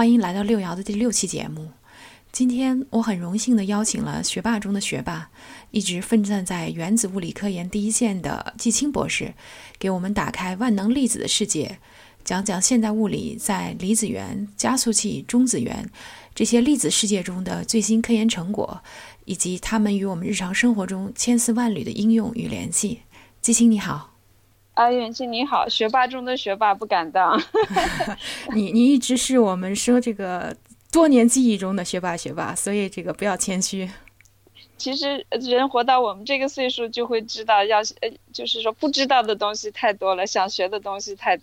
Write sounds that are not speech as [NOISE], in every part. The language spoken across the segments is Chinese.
欢迎来到六爻的第六期节目。今天我很荣幸地邀请了学霸中的学霸，一直奋战在原子物理科研第一线的季青博士，给我们打开万能粒子的世界，讲讲现代物理在离子源、加速器、中子源这些粒子世界中的最新科研成果，以及它们与我们日常生活中千丝万缕的应用与联系。季青你好，啊，远近你好，学霸中的学霸不敢当。[LAUGHS] 你你一直是我们说这个。多年记忆中的学霸，学霸，所以这个不要谦虚。其实人活到我们这个岁数，就会知道要呃，就是说不知道的东西太多了，想学的东西太，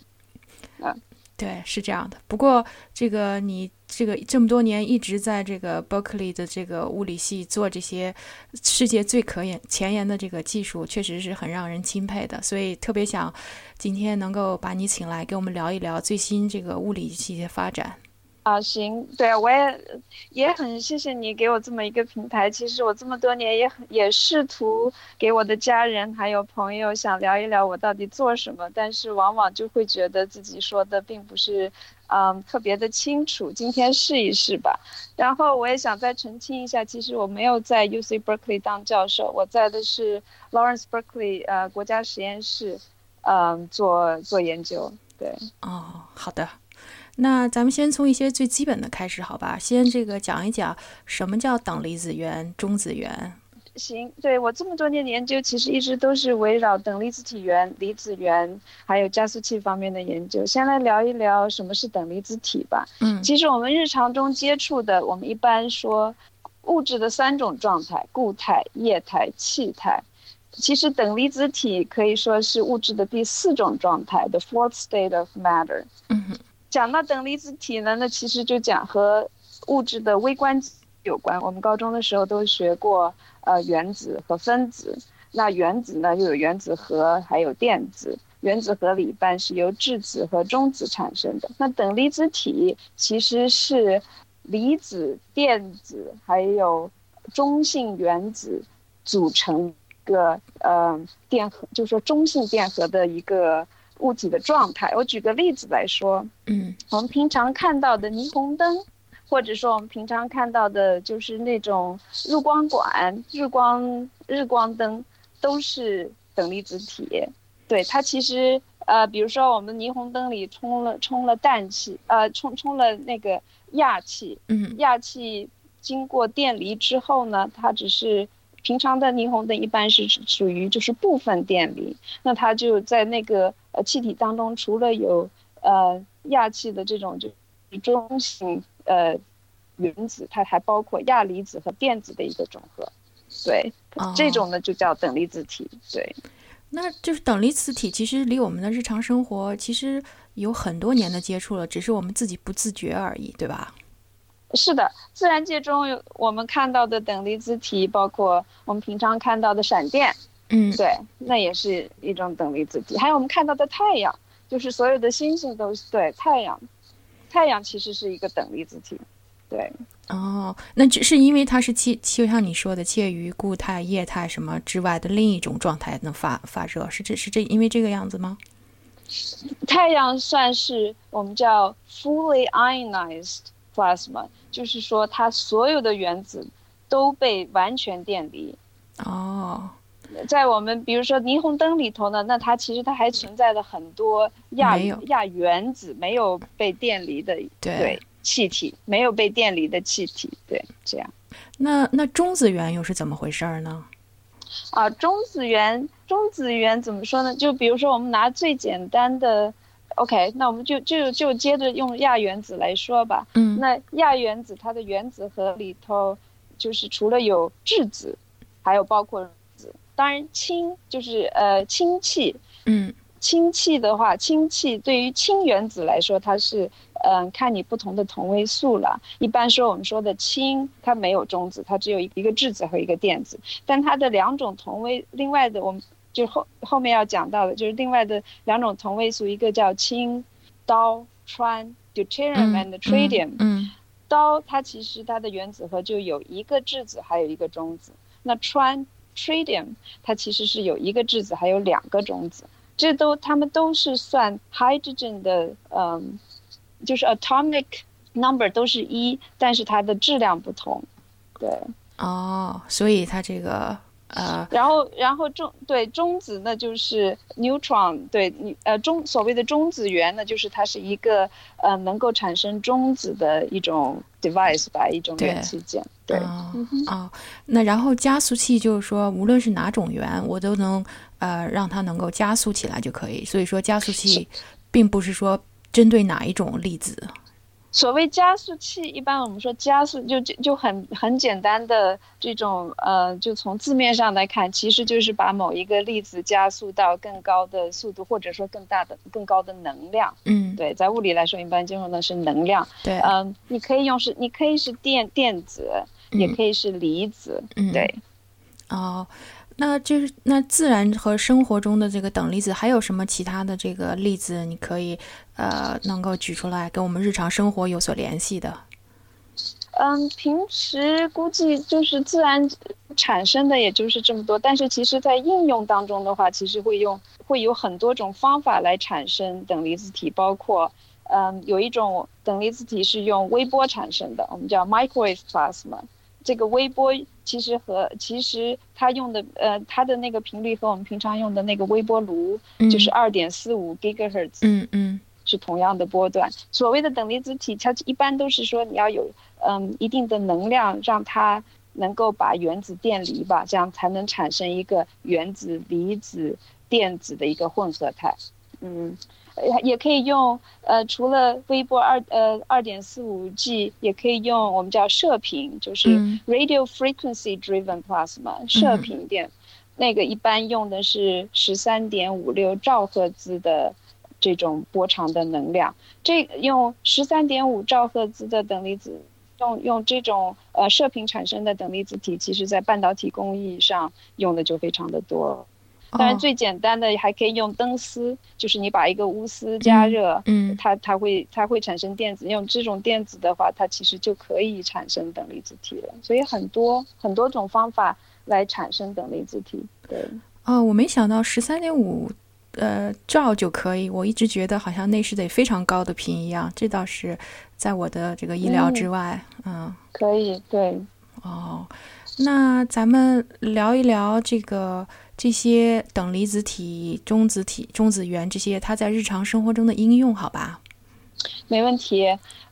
嗯，对，是这样的。不过这个你这个这么多年一直在这个 Berkeley 的这个物理系做这些世界最可研前沿的这个技术，确实是很让人钦佩的。所以特别想今天能够把你请来，给我们聊一聊最新这个物理系的发展。啊，行，对我也也很谢谢你给我这么一个平台。其实我这么多年也很也试图给我的家人还有朋友想聊一聊我到底做什么，但是往往就会觉得自己说的并不是嗯特别的清楚。今天试一试吧。然后我也想再澄清一下，其实我没有在 U C Berkeley 当教授，我在的是 Lawrence Berkeley 呃国家实验室，嗯做做研究。对，哦，好的。那咱们先从一些最基本的开始，好吧？先这个讲一讲什么叫等离子源、中子源。行，对我这么多年研究，其实一直都是围绕等离子体源、离子源还有加速器方面的研究。先来聊一聊什么是等离子体吧。嗯，其实我们日常中接触的，我们一般说物质的三种状态：固态、液态、气态。其实等离子体可以说是物质的第四种状态，the fourth state of matter。嗯。讲到等离子体呢，那其实就讲和物质的微观有关。我们高中的时候都学过，呃，原子和分子。那原子呢，又有原子核，还有电子。原子核里一般是由质子和中子产生的。那等离子体其实是离子、电子还有中性原子组成一个呃电荷，就说中性电荷的一个。物体的状态，我举个例子来说，嗯，我们平常看到的霓虹灯，或者说我们平常看到的就是那种日光管、日光日光灯，都是等离子体。对它其实，呃，比如说我们霓虹灯里充了充了氮气，呃，充充了那个氩气，嗯，氩气经过电离之后呢，它只是。平常的霓虹灯一般是属于就是部分电离，那它就在那个呃气体当中，除了有呃氩气的这种就中性呃原子，它还包括亚离子和电子的一个总和，对，这种呢就叫等离子体。对，那就是等离子体其实离我们的日常生活其实有很多年的接触了，只是我们自己不自觉而已，对吧？是的，自然界中有我们看到的等离子体，包括我们平常看到的闪电，嗯，对，那也是一种等离子体。还有我们看到的太阳，就是所有的星星都是对太阳，太阳其实是一个等离子体，对。哦，那只是因为它是介，就像你说的，介于固态、液态什么之外的另一种状态能发发热，是这是这因为这个样子吗？太阳算是我们叫 fully ionized。plasma 就是说，它所有的原子都被完全电离。哦，在我们比如说霓虹灯里头呢，那它其实它还存在着很多亚亚原子没有被电离的对气体，没有被电离的气体，对这样。那那中子源又是怎么回事儿呢？啊，中子源，中子源怎么说呢？就比如说我们拿最简单的。OK，那我们就就就接着用亚原子来说吧。嗯，那亚原子它的原子核里头，就是除了有质子，还有包括子。当然氢就是呃氢气。嗯，氢气的话，氢气对于氢原子来说，它是嗯看你不同的同位素了。一般说我们说的氢，它没有中子，它只有一一个质子和一个电子。但它的两种同位，另外的我们。就后后面要讲到的，就是另外的两种同位素，一个叫氢、氘、氚 （deuterium and tritium）。嗯，氘它其实它的原子核就有一个质子，还有一个中子。那氚 （tritium） 它其实是有一个质子，还有两个中子。这都它们都是算 hydrogen 的嗯就是 atomic number 都是一，但是它的质量不同。对，哦，所以它这个呃，然后然后中对中子呢就是 neutron，对你呃中所谓的中子源呢，就是它是一个呃能够产生中子的一种 device 吧，一种元器件。对，哦，那然后加速器就是说，无论是哪种源，我都能呃让它能够加速起来就可以。所以说加速器并不是说针对哪一种粒子。所谓加速器，一般我们说加速就就就很很简单的这种呃，就从字面上来看，其实就是把某一个粒子加速到更高的速度，或者说更大的、更高的能量。嗯，对，在物理来说，一般经用的是能量。对，嗯，你可以用是，你可以是电电子，也可以是离子。嗯，对。哦。那就是那自然和生活中的这个等离子还有什么其他的这个例子？你可以呃能够举出来跟我们日常生活有所联系的？嗯，平时估计就是自然产生的也就是这么多，但是其实在应用当中的话，其实会用会有很多种方法来产生等离子体，包括嗯有一种等离子体是用微波产生的，我们叫 microwave plasma。这个微波其实和其实它用的呃它的那个频率和我们平常用的那个微波炉就是二点四五 gigahertz，嗯嗯，是同样的波段。所谓的等离子体，它一般都是说你要有嗯一定的能量，让它能够把原子电离吧，这样才能产生一个原子离子电子的一个混合态，嗯。也可以用，呃，除了微波二呃二点四五 G，也可以用我们叫射频，就是 radio frequency driven plasma 射频电，那个一般用的是十三点五六兆赫兹的这种波长的能量。这用十三点五兆赫兹的等离子，用用这种呃射频产生的等离子体，其实在半导体工艺上用的就非常的多。当然，最简单的还可以用灯丝，就是你把一个钨丝加热，嗯，它它会它会产生电子，用这种电子的话，它其实就可以产生等离子体了。所以很多很多种方法来产生等离子体。对，哦，我没想到十三点五呃兆就可以，我一直觉得好像那是得非常高的频一样，这倒是在我的这个意料之外。嗯，可以，对。哦，那咱们聊一聊这个。这些等离子体、中子体、中子源这些，它在日常生活中的应用，好吧？没问题。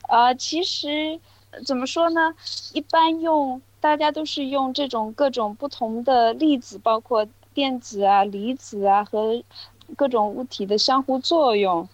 呃，其实怎么说呢？一般用，大家都是用这种各种不同的粒子，包括电子啊、离子啊和各种物体的相互作用，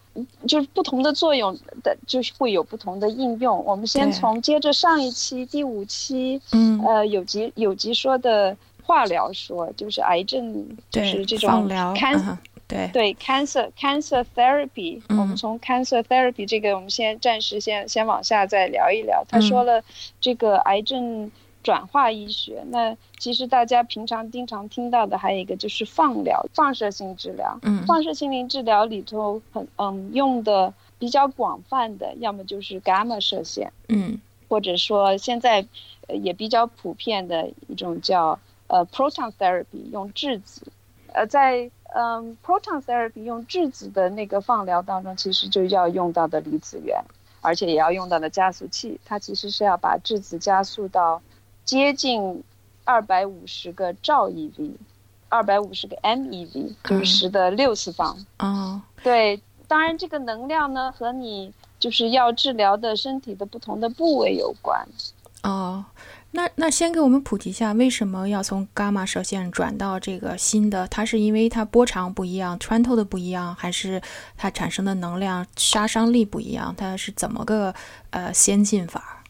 就是不同的作用的，就是会有不同的应用。我们先从接着上一期第五期，嗯，呃，有机有机说的。化疗说就是癌症，就是这种放疗，cancer，对对，cancer cancer therapy。我们从 cancer therapy 这个，我们先暂时先先往下再聊一聊。他说了，这个癌症转化医学，那其实大家平常经常听到的还有一个就是放疗，放射性治疗。嗯，放射性治疗里头很嗯用的比较广泛的，要么就是伽马射线，嗯，或者说现在也比较普遍的一种叫。呃，proton therapy 用质子，呃，在嗯，proton therapy 用质子的那个放疗当中，其实就要用到的离子源，而且也要用到的加速器，它其实是要把质子加速到接近二百五十个兆 eV，二百五十个 MeV，就是十的六次方。哦，对，当然这个能量呢和你就是要治疗的身体的不同的部位有关。哦。那那先给我们普及一下，为什么要从伽马射线转到这个新的？它是因为它波长不一样，穿透的不一样，还是它产生的能量杀伤力不一样？它是怎么个呃先进法？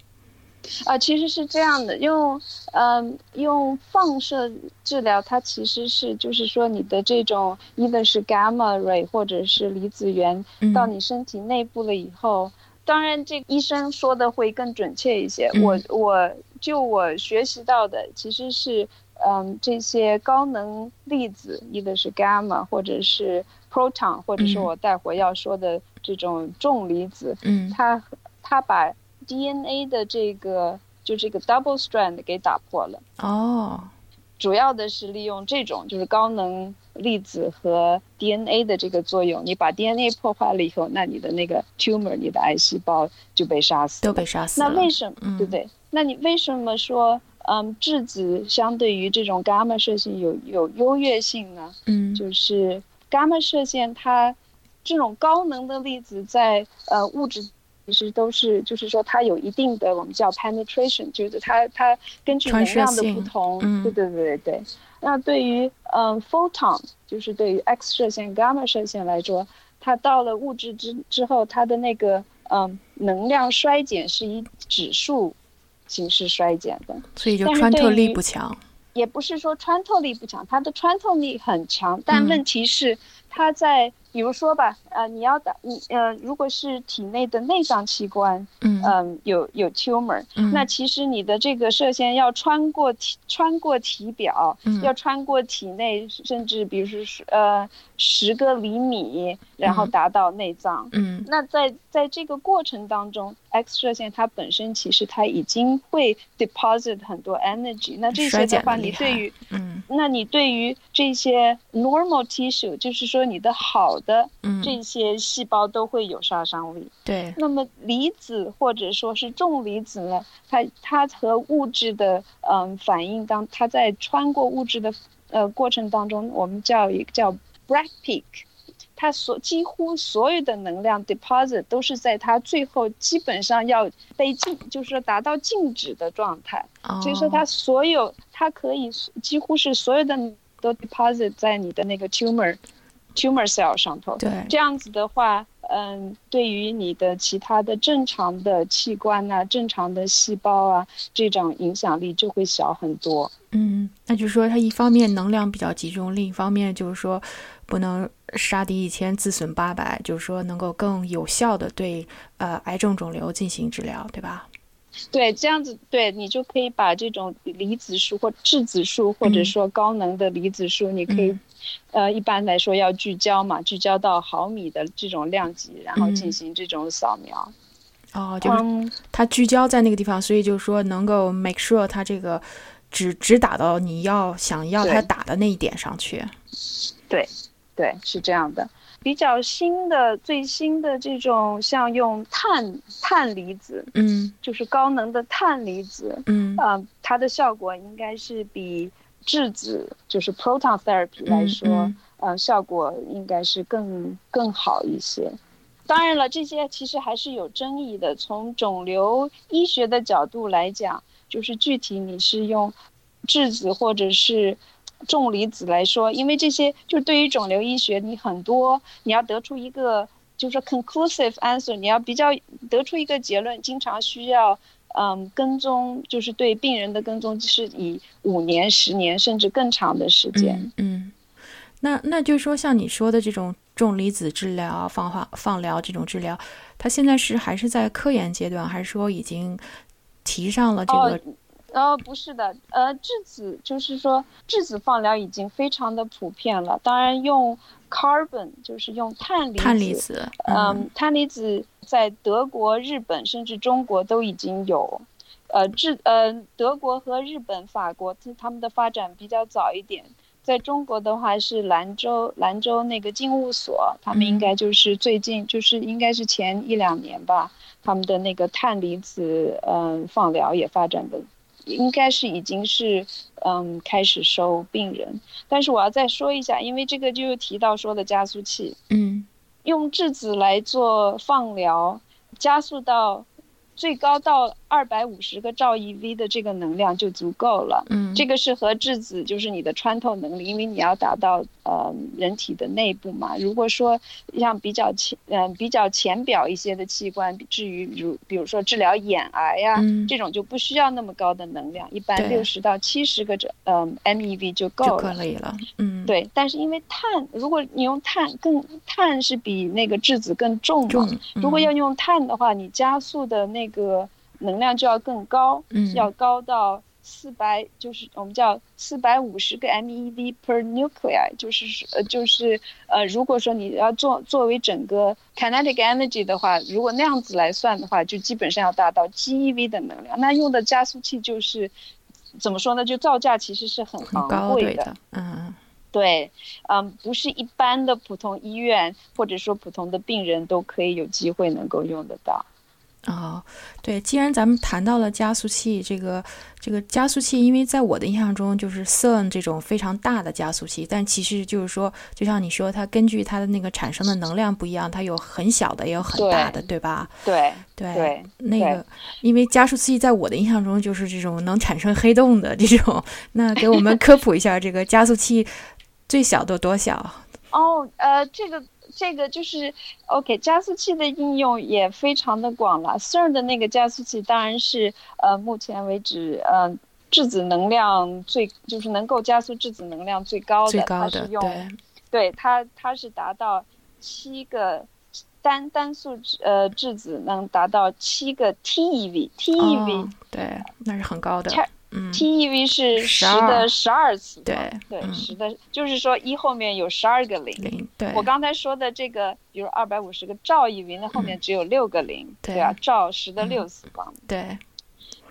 啊，其实是这样的，用嗯用放射治疗，它其实是就是说你的这种一个是伽马 ray 或者是离子源到你身体内部了以后，当然这医生说的会更准确一些。我我。就我学习到的，其实是，嗯，这些高能粒子，一个是伽马，或者是 proton，或者是我待会要说的这种重离子，嗯，它它把 DNA 的这个就这个 double strand 给打破了。哦，主要的是利用这种就是高能粒子和 DNA 的这个作用。你把 DNA 破坏了以后，那你的那个 tumor，你的癌细胞就被杀死，都被杀死了。那为什么？对不对？那你为什么说，嗯，质子相对于这种伽马射线有有优越性呢？嗯，就是伽马射线它这种高能的粒子在呃物质。其实都是，就是说它有一定的我们叫 penetration，就是它它根据能量的不同，对对对对对。那对于嗯 photon，就是对于 X 射线、伽马射线来说，它到了物质之之后，它的那个嗯能量衰减是以指数形式衰减的，所以就穿透力不强。也不是说穿透力不强，它的穿透力很强，但问题是它在。比如说吧，呃，你要打你呃，如果是体内的内脏器官，嗯，有有 tumor，那其实你的这个射线要穿过体穿过体表，要穿过体内，甚至比如说是呃十个厘米，然后达到内脏。嗯，那在在这个过程当中，X 射线它本身其实它已经会 deposit 很多 energy，那这些的话，你对于嗯，那你对于这些 normal tissue，就是说你的好。的这些细胞都会有杀伤力。对，那么离子或者说是重离子呢？它它和物质的嗯反应当它在穿过物质的呃过程当中，我们叫一个叫 break peak，它所几乎所有的能量 deposit 都是在它最后基本上要被静，就是说达到静止的状态。所以说它所有它可以几乎是所有的都 deposit 在你的那个 tumor。Tumor cell 上头，对，这样子的话，嗯，对于你的其他的正常的器官啊、正常的细胞啊，这种影响力就会小很多。嗯，那就是说，它一方面能量比较集中，另一方面就是说，不能杀敌一千自损八百，就是说能够更有效的对呃癌症肿瘤进行治疗，对吧？对，这样子，对你就可以把这种离子束或质子束，或者说高能的离子束，你可以，呃，一般来说要聚焦嘛，聚焦到毫米的这种量级，然后进行这种扫描。哦，就是它聚焦在那个地方，所以就是说能够 make sure 它这个只只打到你要想要它打的那一点上去。对，对，是这样的。比较新的、最新的这种，像用碳碳离子，嗯，就是高能的碳离子，嗯，啊，它的效果应该是比质子，就是 proton therapy 来说，呃，效果应该是更更好一些。当然了，这些其实还是有争议的。从肿瘤医学的角度来讲，就是具体你是用质子或者是。重离子来说，因为这些就是对于肿瘤医学，你很多你要得出一个就是 conclusive answer，你要比较得出一个结论，经常需要嗯跟踪，就是对病人的跟踪是以五年、十年甚至更长的时间。嗯，那那就是说，像你说的这种重离子治疗、放化放疗这种治疗，它现在是还是在科研阶段，还是说已经提上了这个？呃，不是的，呃，质子就是说，质子放疗已经非常的普遍了。当然，用 carbon 就是用碳离子，碳离子，嗯，碳离子在德国、日本甚至中国都已经有。呃，质呃，德国和日本、法国，他们的发展比较早一点。在中国的话，是兰州，兰州那个静物所，他们应该就是最近，就是应该是前一两年吧，他们的那个碳离子，嗯，放疗也发展的。应该是已经是嗯开始收病人，但是我要再说一下，因为这个就提到说的加速器，嗯，用质子来做放疗，加速到。最高到二百五十个兆 eV 的这个能量就足够了。嗯，这个是和质子就是你的穿透能力，因为你要达到呃人体的内部嘛。如果说像比较浅嗯比较浅表一些的器官，至于如比如说治疗眼癌呀这种就不需要那么高的能量，一般六十到七十个这嗯 MeV 就够了。就可以了。嗯，对。但是因为碳，如果你用碳更碳是比那个质子更重嘛。如果要用碳的话，你加速的。那个能量就要更高，要高到四百，就是我们叫四百五十个 MeV per nuclei，就是呃，就是呃，如果说你要做作为整个 kinetic energy 的话，如果那样子来算的话，就基本上要达到 GeV 的能量。那用的加速器就是怎么说呢？就造价其实是很昂贵的，嗯。对，嗯，不是一般的普通医院或者说普通的病人都可以有机会能够用得到。哦，对，既然咱们谈到了加速器，这个这个加速器，因为在我的印象中就是 CERN 这种非常大的加速器，但其实就是说，就像你说，它根据它的那个产生的能量不一样，它有很小的，也有很大的，对吧？对对对，那个，因为加速器在我的印象中就是这种能产生黑洞的这种，[LAUGHS] 那给我们科普一下，这个加速器最小的多小？哦，呃，这个。这个就是 OK，加速器的应用也非常的广了。CERN 的那个加速器当然是呃，目前为止呃，质子能量最就是能够加速质子能量最高的，它是用对它它是达到七个单单素质呃质子能达到七个 TeV，TeV 对，那是很高的。TeV 是十的十二次，对对，十的，就是说一后面有十二个零。零，对。我刚才说的这个，比如二百五十个兆 eV，那后面只有六个零，对啊，兆十的六次方。对，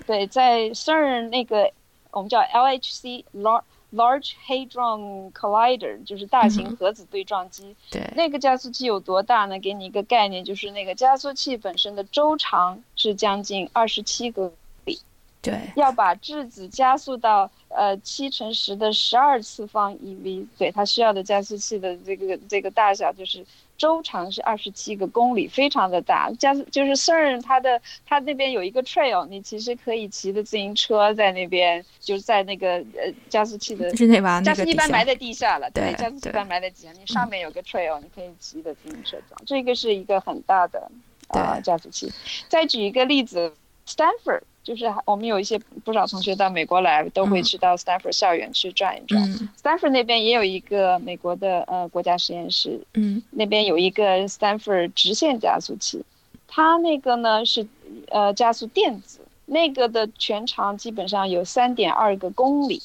对，在 CERN 那个我们叫 LHC Large Large Hadron Collider，就是大型核子对撞机。对，那个加速器有多大呢？给你一个概念，就是那个加速器本身的周长是将近二十七个。对，要把质子加速到呃七乘十的十二次方 eV，对它需要的加速器的这个这个大小就是周长是二十七个公里，非常的大。加速就是 CERN 它的它那边有一个 trail，你其实可以骑的自行车在那边，就是在那个呃加速器的加速器一般埋在地下了，对，加速器一般埋在地下，你上面有个 trail，你可以骑的自行车走。这个是一个很大的啊加速器。再举一个例子，Stanford。就是我们有一些不少同学到美国来，都会去到 Stanford 校园去转一转。Stanford 那边也有一个美国的呃国家实验室，嗯，那边有一个 Stanford 直线加速器，它那个呢是呃加速电子，那个的全长基本上有三点二个公里。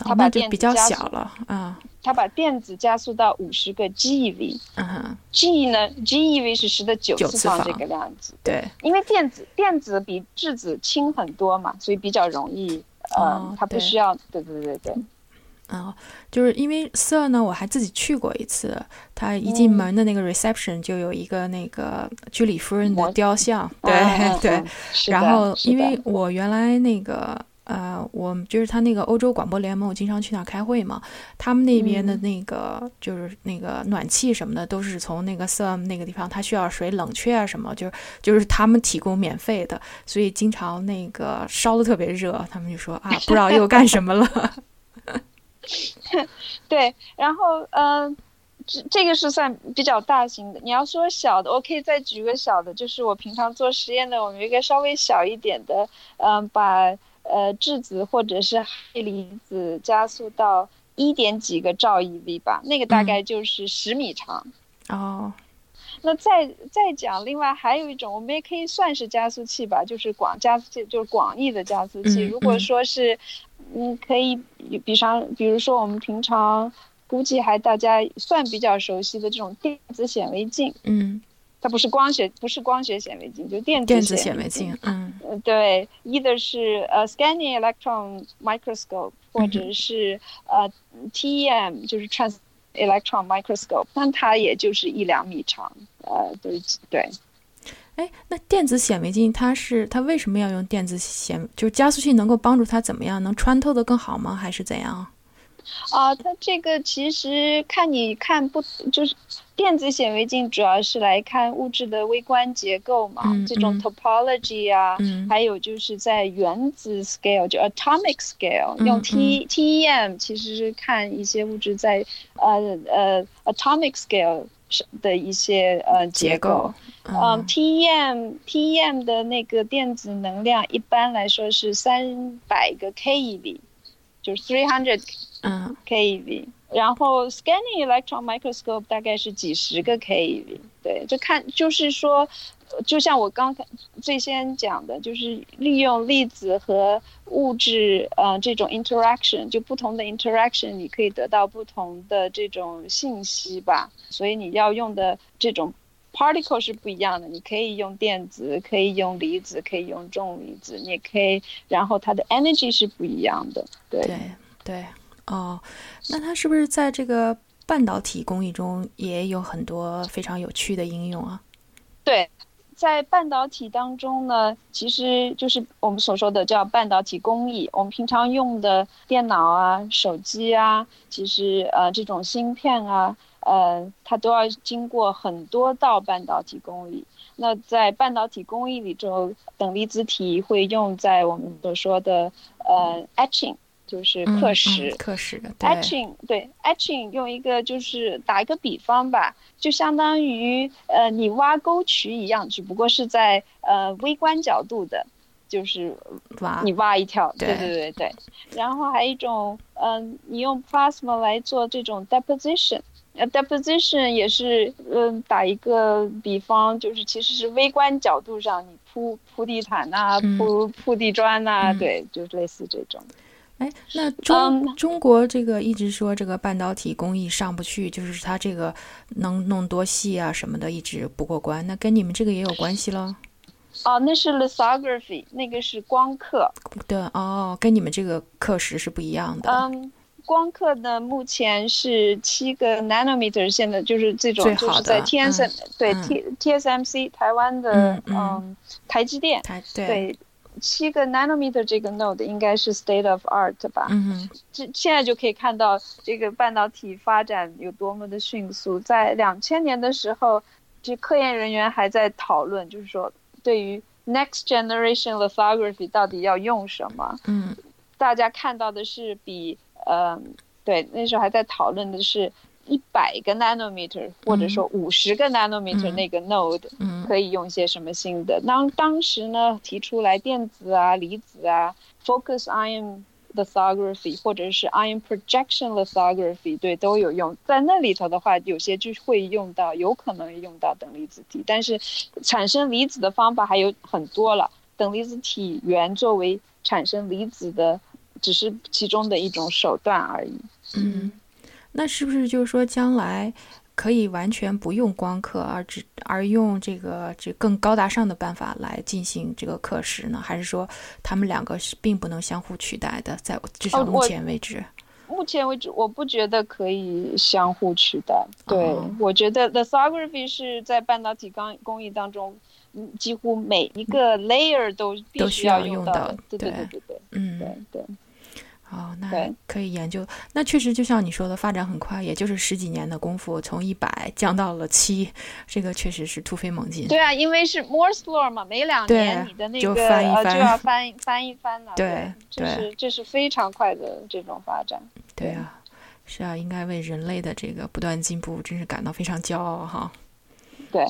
它把电比较小了啊，它把电子加速到五十个 GeV，嗯哼，G 呢，GeV 是十的九次方这个量子，对，因为电子电子比质子轻很多嘛，所以比较容易，呃，它不需要，对对对对，啊，就是因为 Sir 呢，我还自己去过一次，他一进门的那个 reception 就有一个那个居里夫人的雕像，对对，然后因为我原来那个。呃，我就是他那个欧洲广播联盟，我经常去那儿开会嘛。他们那边的那个就是那个暖气什么的，都是从那个 Sam 那个地方，他需要水冷却啊什么，就是就是他们提供免费的，所以经常那个烧的特别热，他们就说啊，[LAUGHS] 不知道又干什么了。[LAUGHS] 对，然后嗯，这这个是算比较大型的。你要说小的，我可以再举个小的，就是我平常做实验的，我们一个稍微小一点的，嗯，把。呃，质子或者是氦离子加速到一点几个兆 eV 吧，那个大概就是十米长。哦，那再再讲，另外还有一种，我们也可以算是加速器吧，就是广加速器，就是广义的加速器。如果说是，嗯，可以比上，比如说我们平常估计还大家算比较熟悉的这种电子显微镜。嗯。它不是光学，不是光学显微镜，就电子显微镜。嗯，对，either 是呃 scanning electron microscope，或者是呃 TEM，就是 trans electron microscope，但它也就是一两米长，呃，对对。哎，那电子显微镜它是它为什么要用电子显？就是加速器能够帮助它怎么样？能穿透的更好吗？还是怎样？啊，它这个其实看你看不就是电子显微镜主要是来看物质的微观结构嘛，这种 topology 啊，还有就是在原子 scale 就 atomic scale 用 T TEM 其实是看一些物质在呃呃 atomic scale 的一些呃结构，嗯 TEM TEM 的那个电子能量一般来说是三百个 keV。就是 three hundred，嗯，keV，然后 scanning electron microscope 大概是几十个 keV，对，就看就是说，就像我刚才最先讲的，就是利用粒子和物质，呃，这种 interaction，就不同的 interaction，你可以得到不同的这种信息吧，所以你要用的这种。particle 是不一样的，你可以用电子，可以用离子，可以用重离子，你也可以，然后它的 energy 是不一样的，对。对对，哦，那它是不是在这个半导体工艺中也有很多非常有趣的应用啊？对，在半导体当中呢，其实就是我们所说的叫半导体工艺。我们平常用的电脑啊、手机啊，其实呃这种芯片啊，呃它都要经过很多道半导体工艺。那在半导体工艺里头，等离子体会用在我们所说的呃 etching。就是刻石，刻石，etching，对，etching 用一个就是打一个比方吧，就相当于呃你挖沟渠一样，只不过是在呃微观角度的，就是挖你挖一条，对对对对。然后还有一种，嗯，你用 plasma 来做这种 deposition，呃，deposition 也是嗯打一个比方，就是其实是微观角度上你铺铺地毯呐，铺铺地砖呐，对，就是类似这种。哎，那中中国这个一直说这个半导体工艺上不去，就是它这个能弄多细啊什么的，一直不过关。那跟你们这个也有关系喽？哦，那是 lithography，那个是光刻。对，哦，跟你们这个刻石是不一样的。嗯，光刻呢，目前是七个 nanometer，现在就是这种，就是在 TSM 对 T TSMC 台湾的嗯台积电台对。七个 nanometer 这个 node 应该是 state of art 吧？嗯这现在就可以看到这个半导体发展有多么的迅速。在两千年的时候，这科研人员还在讨论，就是说对于 next generation lithography 到底要用什么？嗯，大家看到的是比呃，对，那时候还在讨论的是。一百个 nanometer，或者说五十个 nanometer 那个 node，可以用一些什么新的？当当时呢提出来电子啊、离子啊，focus ion lithography 或者是 ion projection lithography，对，都有用。在那里头的话，有些就会用到，有可能用到等离子体，但是产生离子的方法还有很多了。等离子体源作为产生离子的，只是其中的一种手段而已。嗯。那是不是就是说，将来可以完全不用光刻，而只而用这个这更高大上的办法来进行这个刻石呢？还是说他们两个是并不能相互取代的？在至少目前为止，目前为止，我不觉得可以相互取代。对，我觉得 lithography 是在半导体工工艺当中，几乎每一个 layer 都必须要用到。对对对对对，嗯，对对。哦，那可以研究。那确实就像你说的，发展很快，也就是十几年的功夫，从一百降到了七，这个确实是突飞猛进。对啊，因为是 Moore's law 嘛，每两年你的那个呃就要翻翻一翻了。对，这是这是非常快的这种发展。对啊，是啊，应该为人类的这个不断进步真是感到非常骄傲哈。对，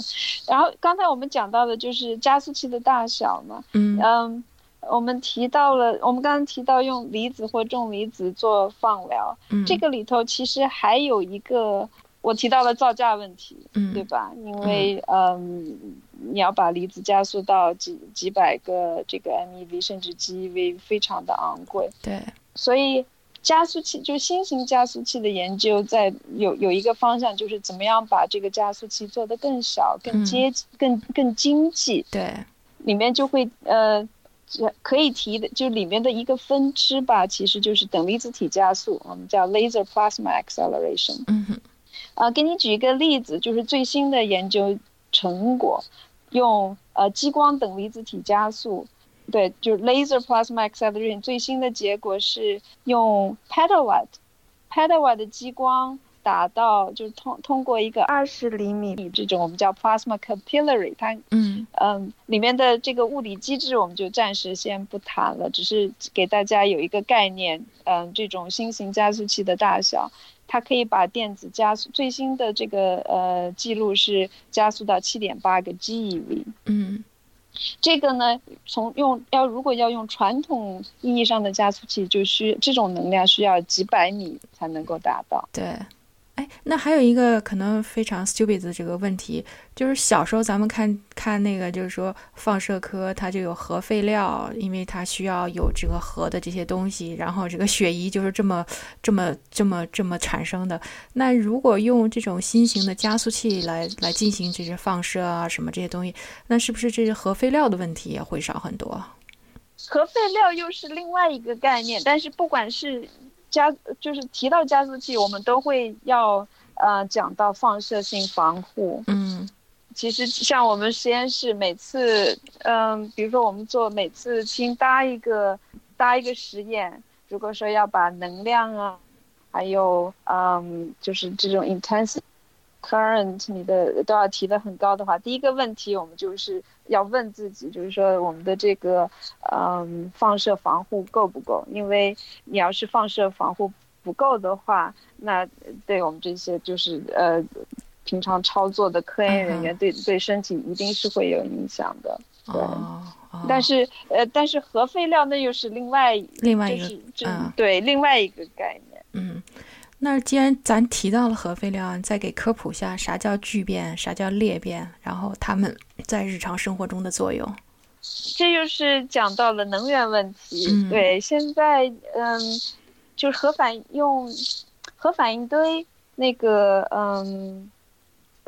然后刚才我们讲到的就是加速器的大小嘛，嗯嗯。我们提到了，我们刚刚提到用离子或重离子做放疗，这个里头其实还有一个，我提到了造价问题，对吧？因为嗯，你要把离子加速到几几百个这个 MeV 甚至 GeV，非常的昂贵。对，所以加速器就新型加速器的研究，在有有一个方向，就是怎么样把这个加速器做得更小、更接、更更经济。对，里面就会呃。可以提的，就里面的一个分支吧，其实就是等离子体加速，我们叫 laser plasma acceleration。嗯哼，啊，给你举一个例子，就是最新的研究成果，用呃激光等离子体加速，对，就是 laser plasma acceleration。最新的结果是用 petawatt，petawatt 的激光。达到就是通通过一个二十厘米这种我们叫 plasma capillary，它嗯嗯里面的这个物理机制我们就暂时先不谈了，只是给大家有一个概念，嗯，这种新型加速器的大小，它可以把电子加速最新的这个呃记录是加速到七点八个 GeV，嗯，这个呢从用要如果要用传统意义上的加速器，就需这种能量需要几百米才能够达到，对。哎，那还有一个可能非常 stupid 的这个问题，就是小时候咱们看看那个，就是说放射科它就有核废料，因为它需要有这个核的这些东西，然后这个血衣就是这么这么这么这么产生的。那如果用这种新型的加速器来来进行这些放射啊什么这些东西，那是不是这些核废料的问题也会少很多？核废料又是另外一个概念，但是不管是。加就是提到加速器，我们都会要呃讲到放射性防护。嗯其实像我们实验室每次，嗯，比如说我们做每次新搭一个搭一个实验，如果说要把能量啊，还有嗯，就是这种 intense current 你的都要提的很高的话，第一个问题我们就是要问自己，就是说我们的这个嗯放射防护够不够？因为你要是放射防护不够的话，那对我们这些就是呃。平常操作的科研人员对对身体一定是会有影响的，对。但是呃，但是核废料那又是另外另外一个嗯对另外一个概念。嗯，那既然咱提到了核废料，再给科普下啥叫聚变，啥叫裂变，然后它们在日常生活中的作用。这就是讲到了能源问题。对，现在嗯，就是核反用核反应堆那个嗯。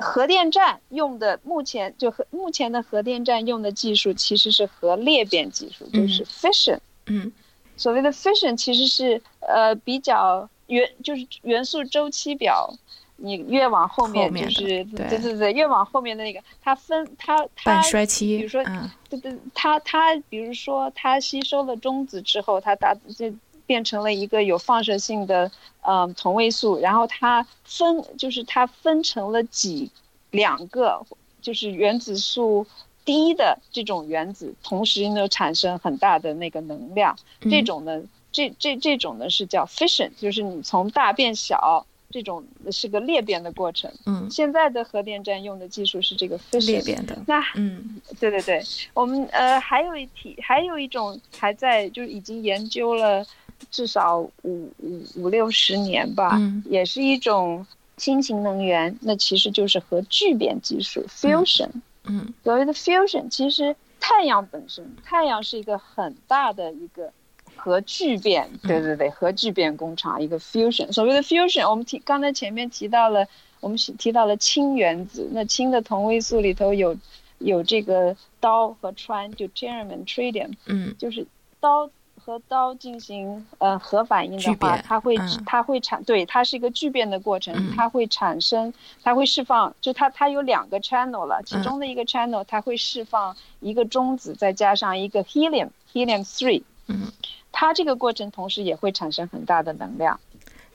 核电站用的目前就核目前的核电站用的技术其实是核裂变技术，就是 fission。嗯，所谓的 fission 其实是呃比较元就是元素周期表，你越往后面就是对对对，越往后面的那个它分它它半衰期，比如说对对它它比如说它吸收了中子之后，它达就。变成了一个有放射性的，嗯，同位素，然后它分，就是它分成了几两个，就是原子数低的这种原子，同时呢产生很大的那个能量，这种呢，这这这种呢是叫 fission，就是你从大变小，这种是个裂变的过程。嗯，现在的核电站用的技术是这个 fission 裂变的。那嗯，对对对，我们呃还有一题，还有一种还在就是已经研究了。至少五五五六十年吧，也是一种新型能源。那其实就是核聚变技术 （fusion）。嗯，所谓的 fusion，其实太阳本身，太阳是一个很大的一个核聚变，对对对，核聚变工厂，一个 fusion。所谓的 fusion，我们提刚才前面提到了，我们提到了氢原子。那氢的同位素里头有有这个氘和氚，就 tritium and tritium。嗯，就是氘。和氘进行呃核反应的话，它会它会产对它是一个聚变的过程，它会产生它会释放，就它它有两个 channel 了，其中的一个 channel 它会释放一个中子，再加上一个 helium helium three，嗯，它这个过程同时也会产生很大的能量，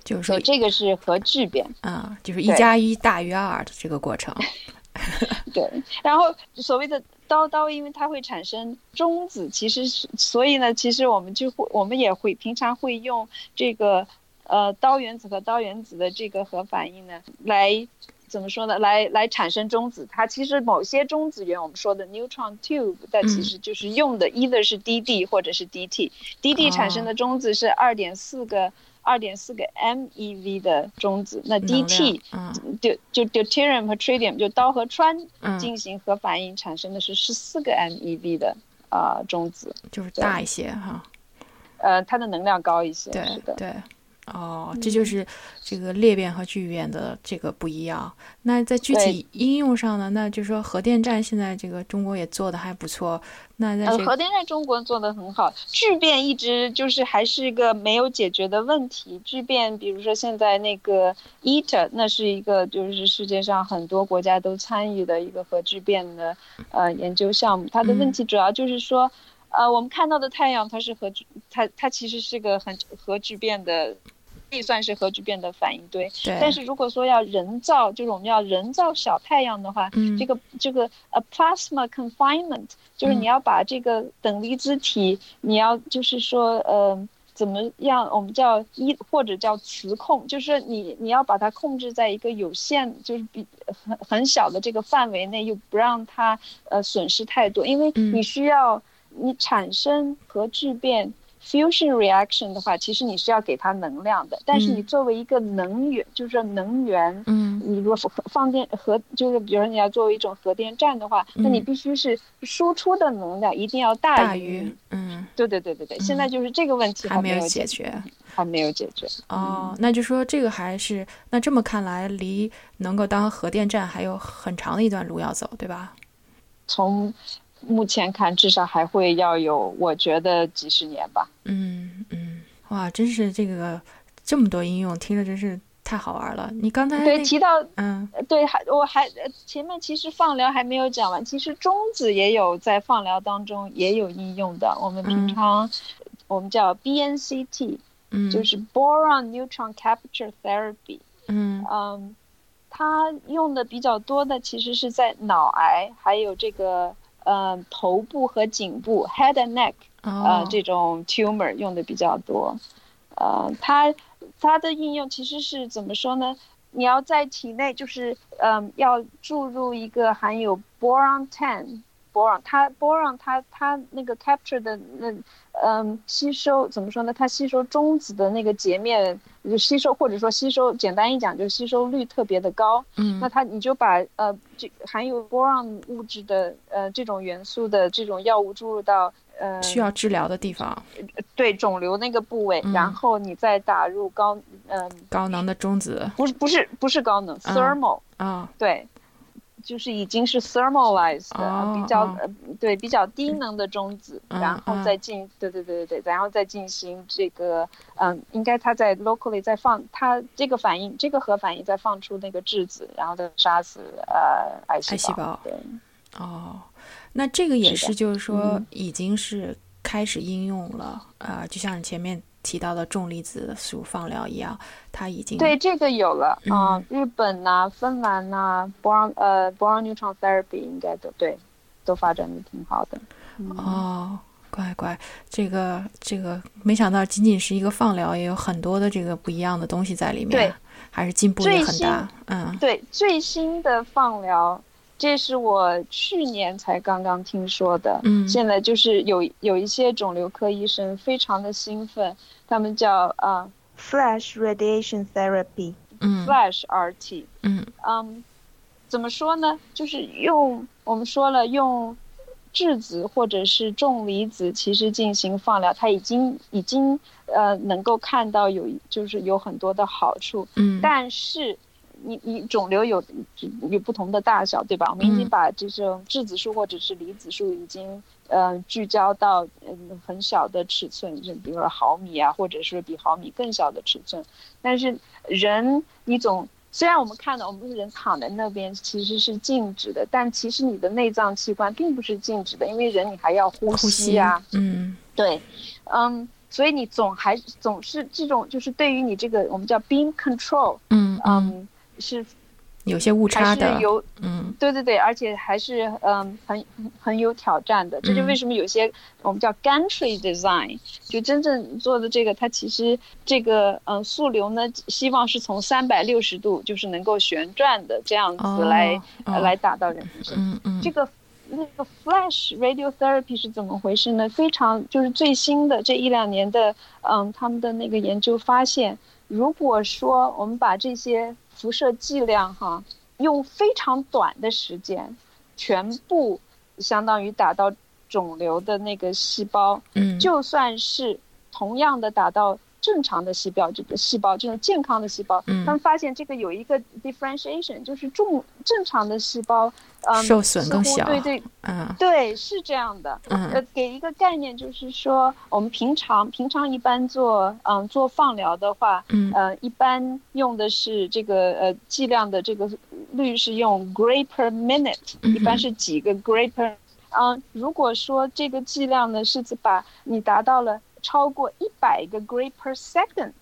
就是说这个是核聚变啊，就是一加一大于二的这个过程。对，然后所谓的刀刀，因为它会产生中子，其实是所以呢，其实我们就会，我们也会平常会用这个呃氘原子和氘原子的这个核反应呢，来怎么说呢？来来产生中子。它其实某些中子源，我们说的 neutron tube，但其实就是用的 either 是 dd 或者是 dt，dd 产生的中子是二点四个。二点四个 MeV 的中子，那 DT 就就 deuterium 和 tritium 就氘和氚进行核反应产生的是十四个 MeV 的啊中子，就是大一些哈。呃，它的能量高一些，对对。哦，这就是这个裂变和聚变的这个不一样。那在具体应用上呢？那就是说核电站现在这个中国也做的还不错。那在核电站中国做的很好，聚变一直就是还是一个没有解决的问题。聚变，比如说现在那个 ITER，那是一个就是世界上很多国家都参与的一个核聚变的呃研究项目。它的问题主要就是说，呃，我们看到的太阳它是核聚，它它其实是个很核聚变的。可以算是核聚变的反应堆，但是如果说要人造，就是我们要人造小太阳的话，这个这个 a plasma confinement，就是你要把这个等离子体，你要就是说呃怎么样，我们叫一或者叫磁控，就是你你要把它控制在一个有限，就是比很很小的这个范围内，又不让它呃损失太多，因为你需要你产生核聚变。Fusion reaction 的话，其实你是要给它能量的，但是你作为一个能源，就是说能源，嗯，你如果放电核，就是比如说你要作为一种核电站的话，那你必须是输出的能量一定要大于，嗯，对对对对对，现在就是这个问题还没有解决，还没有解决。哦，那就说这个还是，那这么看来，离能够当核电站还有很长的一段路要走，对吧？从目前看，至少还会要有，我觉得几十年吧。嗯嗯，哇，真是这个这么多应用，听着真是太好玩了。你刚才对提到嗯，对，还我还前面其实放疗还没有讲完，其实中子也有在放疗当中也有应用的。我们平常、我们叫 BNCT，嗯，就是 boron neutron capture therapy。嗯嗯，它用的比较多的其实是在脑癌，还有这个呃头部和颈部 head and neck 呃哦，这种 tumor 用的比较多。呃，它它的应用其实是怎么说呢？你要在体内就是嗯、要注入一个含有 boron ten boron，它 boron 它它那个 capture 的那嗯吸收怎么说呢？它吸收中子的那个截面就吸收或者说吸收，简单一讲就是吸收率特别的高。嗯那它你就把呃这含有 boron 物质的呃这种元素的这种药物注入到呃需要治疗的地方，对肿瘤那个部位，嗯然后你再打入高嗯、高能的中子不是不是不是高能嗯 thermal、啊，对，就是已经是 thermalized 的、哦比较、哦。呃对比较低能的中子，嗯然后再进、对对对对对，然后再进行这个嗯，应该它在 locally 再放它这个反应这个核反应再放出那个质子，然后再杀死呃癌细胞对。哦，那这个也是，就是说嗯。已经是开始应用了，呃，就像你前面提到的重离子素放疗一样，它已经对，这个有了嗯啊、日本呐、芬兰呐、boron 呃 boron neutron therapy 应该都对，都发展的挺好的。哦，乖乖，这个这个，没想到仅仅是一个放疗，也有很多的这个不一样的东西在里面，对，还是进步也很大，嗯对，最新的放疗，这是我去年才刚刚听说的。嗯现在就是有有一些肿瘤科医生非常的兴奋，他们叫啊、flash radiation therapy 嗯 flash RT。嗯嗯，怎么说呢？就是用我们说了用质子或者是重离子，其实进行放疗，它已经已经呃能够看到有就是有很多的好处，嗯，但是。你你肿瘤有有不同的大小，对吧？我们已经嗯把这种质子数或者是离子数已经呃聚焦到嗯很小的尺寸，就比如说毫米啊，或者是比毫米更小的尺寸。但是人你总虽然我们看到我们人躺在那边其实是静止的，但其实你的内脏器官并不是静止的，因为人你还要呼呼吸啊，嗯对，嗯，所以你总还总是这种就是对于你这个我们叫 beam control，嗯嗯，嗯，是有些误差的，有嗯对对对，而且还是嗯很很很有挑战的。这就嗯为什么有些我们叫 gantry design，就真正做的这个，它其实这个嗯速流呢，希望是从三百六十度，就是能够旋转的这样哦子来、来打到人身。嗯嗯，这个那个 flash radiotherapy 是怎么回事呢？非常就是最新的这一两年的，嗯，他们的那个研究发现，如果说我们把这些辐射剂量哈，用非常短的时间，全部相当于打到肿瘤的那个细胞，嗯。就算是同样的打到正常的细胞，这个细胞这种健康的细胞，嗯。他们发现这个有一个 differentiation，就是重正常的细胞，嗯，受损更小。对对嗯。对，是这样的。嗯。呃，给一个概念，就是说，我们平常平常一般做嗯做放疗的话，嗯。呃，一般用的是这个呃剂量的这个率是用 gray per minute，嗯一般是几个 gray per。嗯，如果说这个剂量呢是把你达到了超过一百个 gray per second，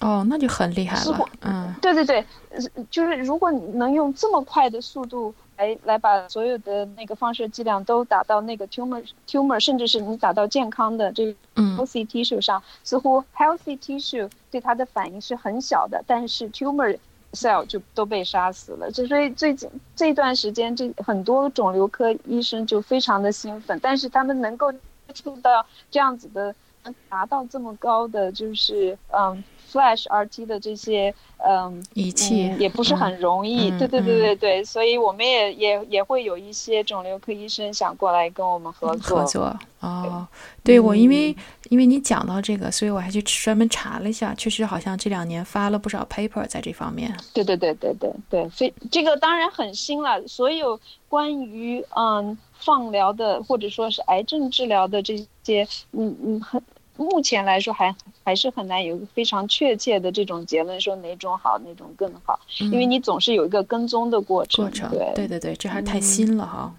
哦，那就很厉害了，嗯。对对对，呃就是如果你能用这么快的速度来来把所有的那个放射剂量都打到那个 tumor tumor，甚至是你打到健康的这个嗯。Healthy tissue 上，似乎 healthy tissue 对它的反应是很小的，但是 tumor cell 就都被杀死了。就所以最近这段时间，这很多肿瘤科医生就非常的兴奋，但是他们能够接触到这样子的，能达到这么高的就是嗯 flash RT 的这些嗯仪器嗯、也不是很容易。嗯对对对嗯对对，所以我们也也也会有一些肿瘤科医生想过来跟我们合作。合作哦，对我因嗯为因为你讲到这个，所以我还去专门查了一下，确实好像这两年发了不少 paper 在这方面。对对对对对对，所以这个当然很新了。所有关于嗯放疗的或者说是癌症治疗的这些，嗯嗯，很目前来说还还还是很难有一个非常确切的这种结论，说哪种好，哪种更好，因为你总是有一个跟踪的过程。过程，对对对对，这还太新了哈。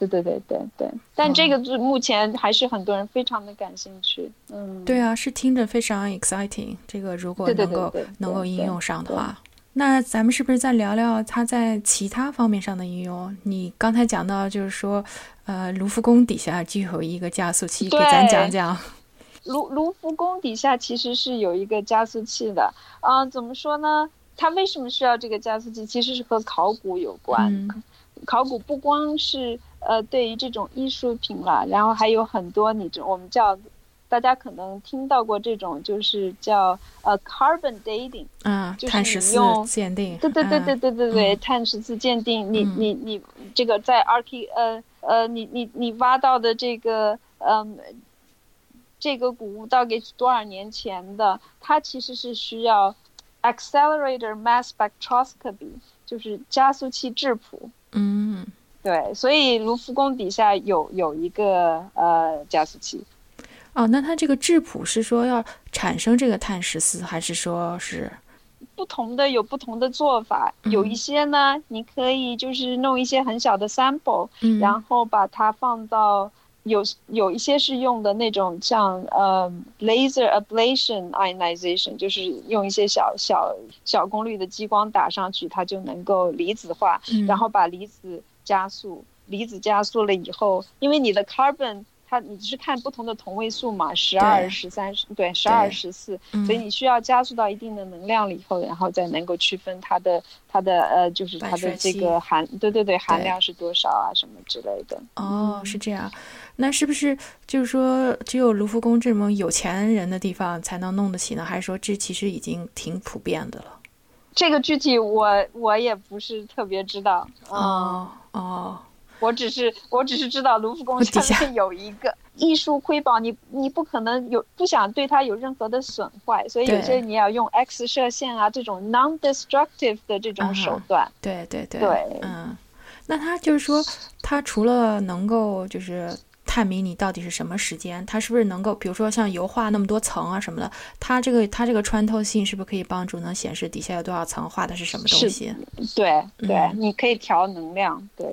对对对对对，但这个目前还是很多人非常的感兴趣。嗯，对啊，是听着非常 exciting。这个如果能够能够应用上的话，那咱们是不是再聊聊它在其他方面上的应用？你刚才讲到就是说，呃，卢浮宫底下就有一个加速器，给咱讲讲。[LAUGHS] 卢卢浮宫底下其实是有一个加速器的。嗯，怎么说呢？它为什么需要这个加速器？其实是和考古有关。考古不光是呃对于这种艺术品啦，然后还有很多你这我们叫大家可能听到过这种就是叫呃 carbon dating，嗯，碳十四鉴定，对对对对对对对，碳十四鉴定，你你你这个在 arch 呃呃你你你挖到的这个嗯这个古物到底是多少年前的，它其实是需要 accelerator mass spectroscopy，就是加速器质谱。嗯，对，所以卢浮宫底下有有一个呃加速器。哦，那它这个质谱是说要产生这个碳十四，还是说是不同的有不同的做法？有一些呢，你可以就是弄一些很小的 sample，然后把它放到。有有一些是用的那种像呃 laser ablation ionization，就是用一些小小小功率的激光打上去，它就能够离子化，然后把离子加速，离子加速了以后，因为你的 carbon。它你是看不同的同位素嘛，十二、十三，对，十二、十四，所以你需要加速到一定的能量了以后，然后再能够区分它的它的呃，就是它的这个含，对对对，含量是多少啊，什么之类的。哦，是这样，那是不是就是说只有卢浮宫这种有钱人的地方才能弄得起呢？还是说这其实已经挺普遍的了？这个具体我我也不是特别知道。哦哦。我只是我只是知道卢浮宫下面有一个 [LAUGHS] 艺术瑰宝，你你不可能有不想对它有任何的损坏，所以有些你要用 X 射线啊这种 non-destructive 的这种手段。对对对。对，嗯，那它就是说，它除了能够就是。探明你到底是什么时间，它是不是能够，比如说像油画那么多层啊什么的，它这个它这个穿透性是不是可以帮助能显示底下有多少层，画的是什么东西？对对，你可以调能量。对，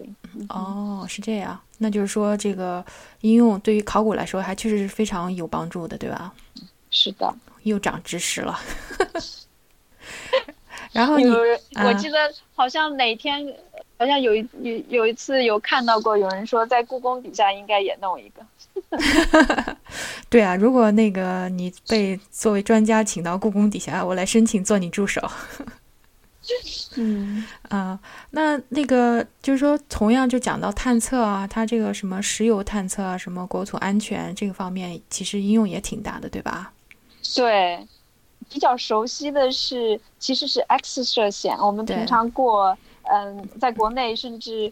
哦，是这样，那就是说这个应用对于考古来说还确实是非常有帮助的，对吧？是的，又长知识了。[LAUGHS] 然后你，我记得好像哪天。好像有一有有一次有看到过，有人说在故宫底下应该也弄一个。[LAUGHS] 对啊，如果那个你被作为专家请到故宫底下，我来申请做你助手。[LAUGHS] 嗯啊，那那个就是说，同样就讲到探测啊，它这个什么石油探测啊，什么国土安全这个方面，其实应用也挺大的，对吧？对，比较熟悉的是，其实是 X 射线，我们平常过。嗯，在国内甚至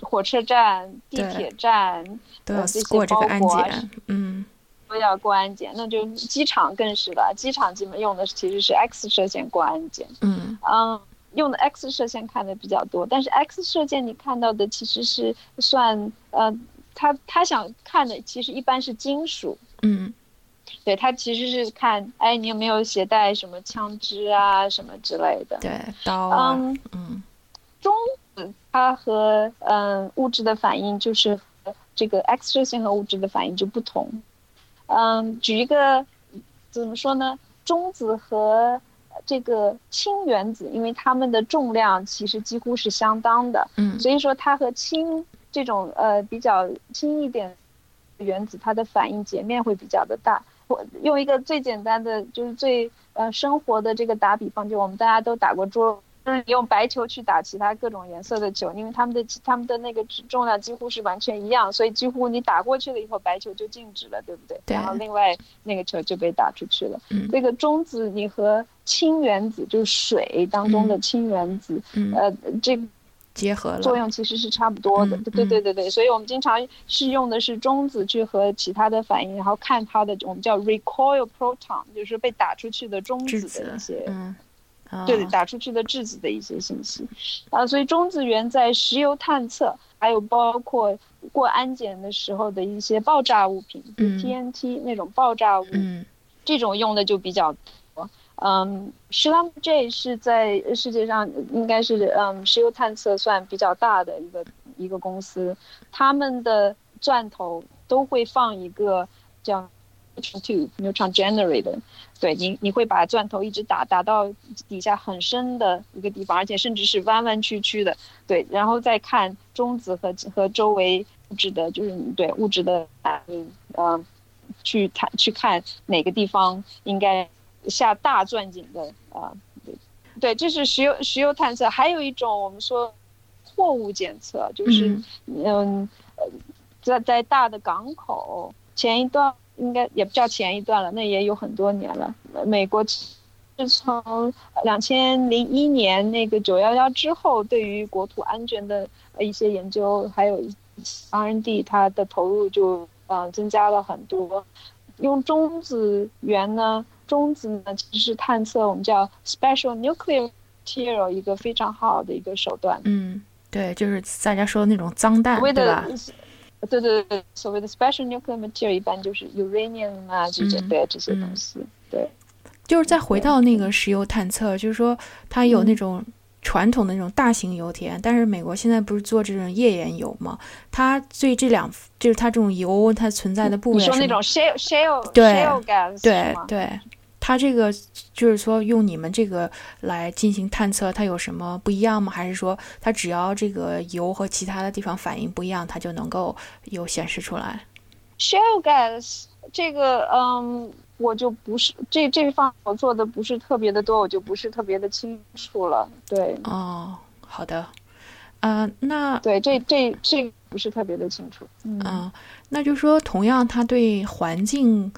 火车站、地铁站都要过这个安检，嗯，都要过安检。那就机场更是了，机场基本用的其实是 X 射线过安检，嗯嗯，用的 X 射线看的比较多。但是 X 射线你看到的其实是算，呃，他他想看的其实一般是金属，嗯，对他其实是看，哎，你有没有携带什么枪支啊，什么之类的，对，刀啊，嗯。中子它和嗯物质的反应就是这个 X 射线和物质的反应就不同，嗯，举一个怎么说呢？中子和这个氢原子，因为它们的重量其实几乎是相当的，嗯，所以说它和氢这种呃比较轻一点原子，它的反应截面会比较的大。我用一个最简单的，就是最呃生活的这个打比方，就我们大家都打过桌。就是用白球去打其他各种颜色的球，因为它们的它们的那个重量几乎是完全一样，所以几乎你打过去了以后，白球就静止了，对不对？对。然后另外那个球就被打出去了。嗯。这个中子你和氢原子，就是水当中的氢原子，呃，这结合了作用其实是差不多的。对对对对，所以我们经常是用的是中子去和其他的反应，然后看它的我们叫 recoil proton，就是被打出去的中子的一些。嗯。对，打出去的质子的一些信息，啊，所以中子源在石油探测，还有包括过安检的时候的一些爆炸物品，嗯，TNT 那种爆炸物，嗯，这种用的就比较多。嗯 a m J 是在世界上应该是嗯石油探测算比较大的一个一个公司，他们的钻头都会放一个叫 neutron generator，对你你会把钻头一直打打到底下很深的一个地方，而且甚至是弯弯曲曲的，对，然后再看中子和和周围物质的，就是对物质的反应，嗯，去看去看哪个地方应该。下大钻井的啊，对，对，这是石油石油探测。还有一种我们说货物检测，就是嗯呃，在在大的港口，前一段应该也不叫前一段了，那也有很多年了。美国自从两千零一年那个九幺幺之后，对于国土安全的一些研究，还有 R&D，它的投入就嗯增加了很多。用中子源呢？中子呢，其实是探测我们叫 special nuclear material 一个非常好的一个手段。嗯，对，就是大家说的那种脏弹，对吧？对对对，所谓的 special nuclear material 一般就是 uranium 啊这些对这些东西。对，就是再回到那个石油探测，就是说它有那种传统的那种大型油田，但是美国现在不是做这种页岩油吗？它对这两就是它这种油它存在的部位，你说那种 shale shale 对 shale gas 对对。它这个就是说用你们这个来进行探测，它有什么不一样吗？还是说它只要这个油和其他的地方反应不一样，它就能够有显示出来？Shale gas 这个，嗯，我就不是这这方我做的不是特别的多，我就不是特别的清楚了。对，哦，好的，啊，那对这这这不是特别的清楚。嗯，那就说同样，它对环境。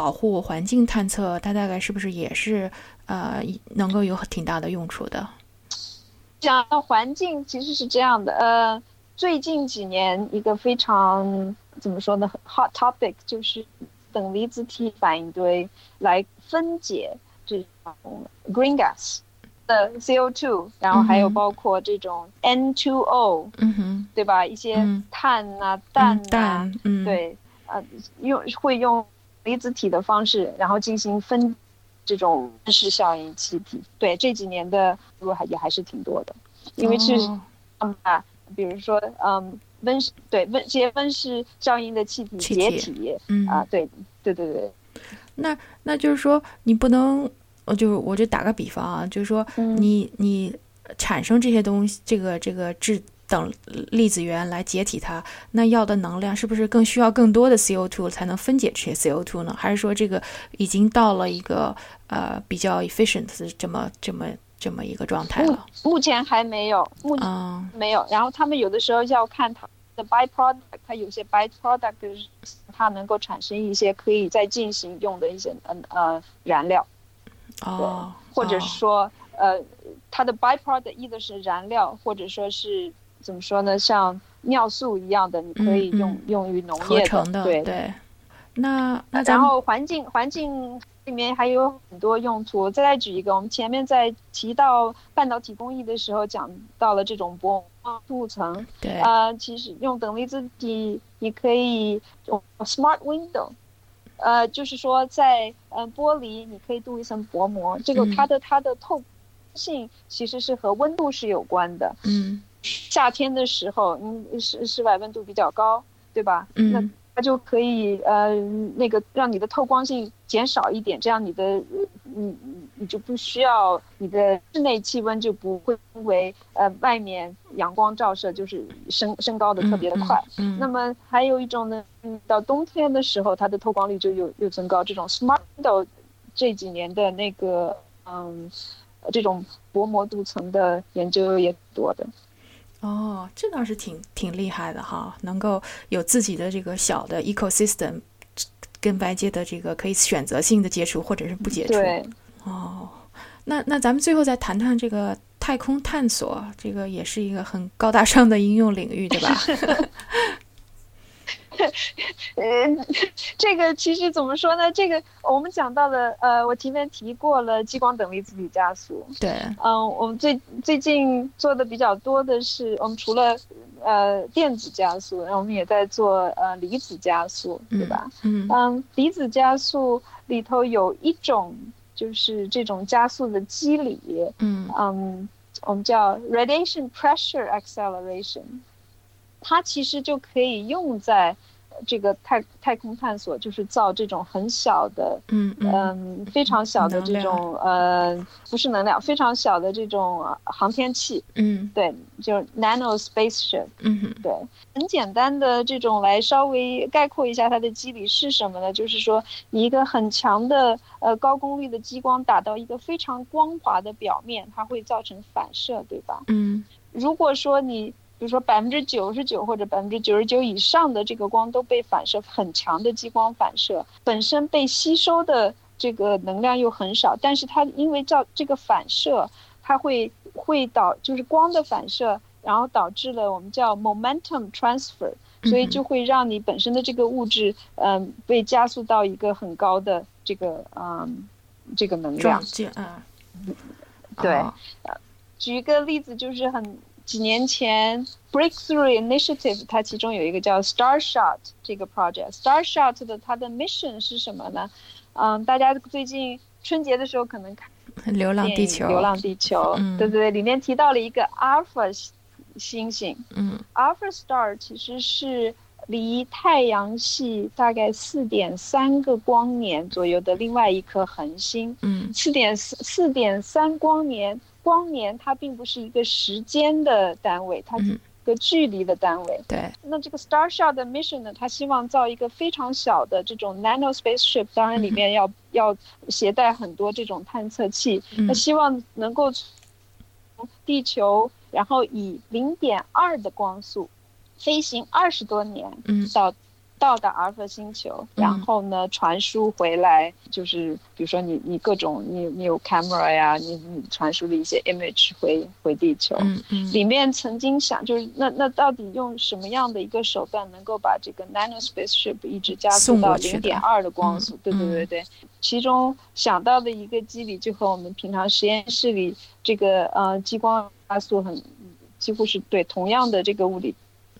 保护环境探测，它大概是不是也是呃能够有挺大的用处的？讲到环境，其实是这样的，呃，最近几年一个非常怎么说呢，hot topic 就是等离子体反应堆来分解这种 green gas 的 CO2，然后还有包括这种 N2O，嗯哼，对吧？一些碳啊、氮啊，对，呃，用会用。离子体的方式，然后进行分这种温室效应气体。对这几年的路还也还是挺多的，因为是啊，比如说嗯温室对温这些温室效应的气体解体，嗯啊对对对对。那那就是说你不能，我就我就打个比方啊，就是说你你产生这些东西，这个这个质。等粒子源来解体它，那要的能量是不是更需要更多的 CO2 才能分解这些 CO2 呢？还是说这个已经到了一个呃比较 efficient 的这么这么这么一个状态了？目前还没有，目前没有。然后他们有的时候要看它的 byproduct，它有些 byproduct 它能够产生一些可以再进行用的一些嗯呃燃料，哦，或者是说呃它的 byproduct 一的是燃料，或者说是。怎么说呢？像尿素一样的，你可以用用于农业的，对对。那那然后环境环境里面还有很多用途。再举一个，我们前面在提到半导体工艺的时候，讲到了这种薄膜镀层。对啊，其实用等离子体，你可以用 smart window，呃，就是说在呃玻璃你可以镀一层薄膜，这个它的它的透性其实是和温度是有关的。嗯。夏天的时候，嗯，室室外温度比较高，对吧？嗯，那它就可以呃，那个让你的透光性减少一点，这样你的，你你你就不需要你的室内气温就不会因为呃外面阳光照射就是升升高的特别的快。嗯，那么还有一种呢，嗯，到冬天的时候，它的透光率就又又增高。这种 smart window 这几年的那个嗯，这种薄膜镀层的研究也多的。哦，这倒是挺挺厉害的哈，能够有自己的这个小的 ecosystem，跟外界的这个可以选择性的接触或者是不接触。对，哦，那那咱们最后再谈谈这个太空探索，这个也是一个很高大上的应用领域，对吧？[LAUGHS] [LAUGHS] 呃，这个其实怎么说呢？这个我们讲到了，呃，我前面提过了激光等离子体加速。对，嗯，我们最最近做的比较多的是，我们除了呃电子加速，然后我们也在做呃离子加速，对吧？嗯嗯，离子加速里头有一种就是这种加速的机理，嗯嗯，我们叫 radiation pressure acceleration，它其实就可以用在这个太太空探索，就是造这种很小的，嗯嗯嗯，非常小的这种呃，不是能量，非常小的这种呃航天器，嗯对，就是 nano spaceship。嗯对，很简单的这种来稍微概括一下它的机理是什么呢？就是说，你一个很强的呃高功率的激光打到一个非常光滑的表面，它会造成反射，对吧？嗯如果说你比如说百分之九十九或者百分之九十九以上的这个光都被反射，很强的激光反射，本身被吸收的这个能量又很少，但是它因为照这个反射，它会会导就是光的反射，然后导致了我们叫 momentum transfer，所以就会让你本身的这个物质，嗯、被加速到一个很高的这个嗯这个能量撞。击啊，对哦举一个例子，就是很几年前 Breakthrough Initiative，它其中有一个叫 Starshot 这个 project。Starshot 的它的 mission 是什么呢？嗯，大家最近春节的时候可能看流浪《地球，流浪地球》嗯对对对，里面提到了一个 Alpha 星星嗯，Alpha Star 其实是离太阳系大概四点三个光年左右的另外一颗恒星。嗯四点四四点三光年，光年它并不是一个时间的单位，它是嗯。一个距离的单位。对，那这个 Starshot 的 mission 呢，它希望造一个非常小的这种 nano spaceship，当然里面要、要携带很多这种探测器，嗯。那希望能够从地球，然后以零点二的光速飞行二十多年，嗯。到到达阿尔法星球，嗯然后呢传输回来，就是比如说你你各种你你有 camera 呀，你你传输的一些 image 回回地球。嗯嗯里面曾经想，就是那那到底用什么样的一个手段能够把这个 nano spaceship 一直加速到零点二的光速？嗯对对对对，其中想到的一个机理就和我们平常实验室里这个呃激光加速很几乎是对同样的这个物理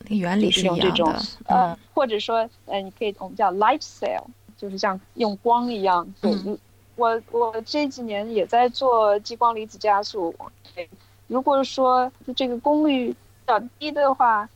原理就是用这种一样的，呃嗯，或者说呃，你可以我们叫 light sail，就是像用光一样。对，嗯我我这几年也在做激光离子加速。对如果说这个功率比较低的话，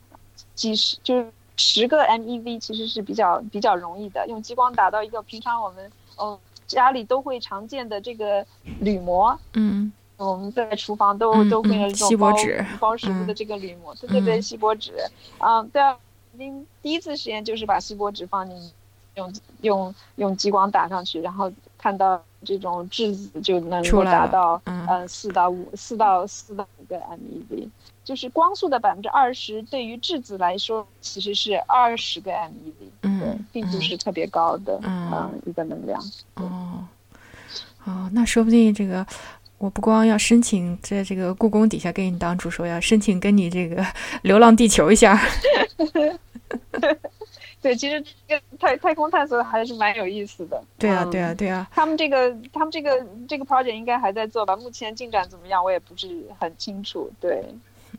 几十就是十个 MeV 其实是比较比较容易的，用激光打到一个平常我们嗯家里都会常见的这个铝膜。嗯我们在厨房都、嗯都会有嗯这种包锡箔纸包食物的嗯这个铝膜，对对对，嗯锡箔纸，啊，对啊，您第一次实验就是把锡箔纸放进，用用用激光打上去，然后看到这种质子就能够达到嗯呃四到五四到四到五个 MeV，就是光速的百分之二十，对于质子来说其实是二十个 MeV，对嗯，并不嗯是特别高的嗯嗯一个能量。哦，哦，那说不定这个，我不光要申请在这个故宫底下给你当助手，要申请跟你这个 [LAUGHS]《流浪地球》一下。[LAUGHS] 对，其实这个太太空探索还是蛮有意思的。对啊，嗯对啊，对啊。他们这个，他们这个这个 project 应该还在做吧？目前进展怎么样，我也不是很清楚。对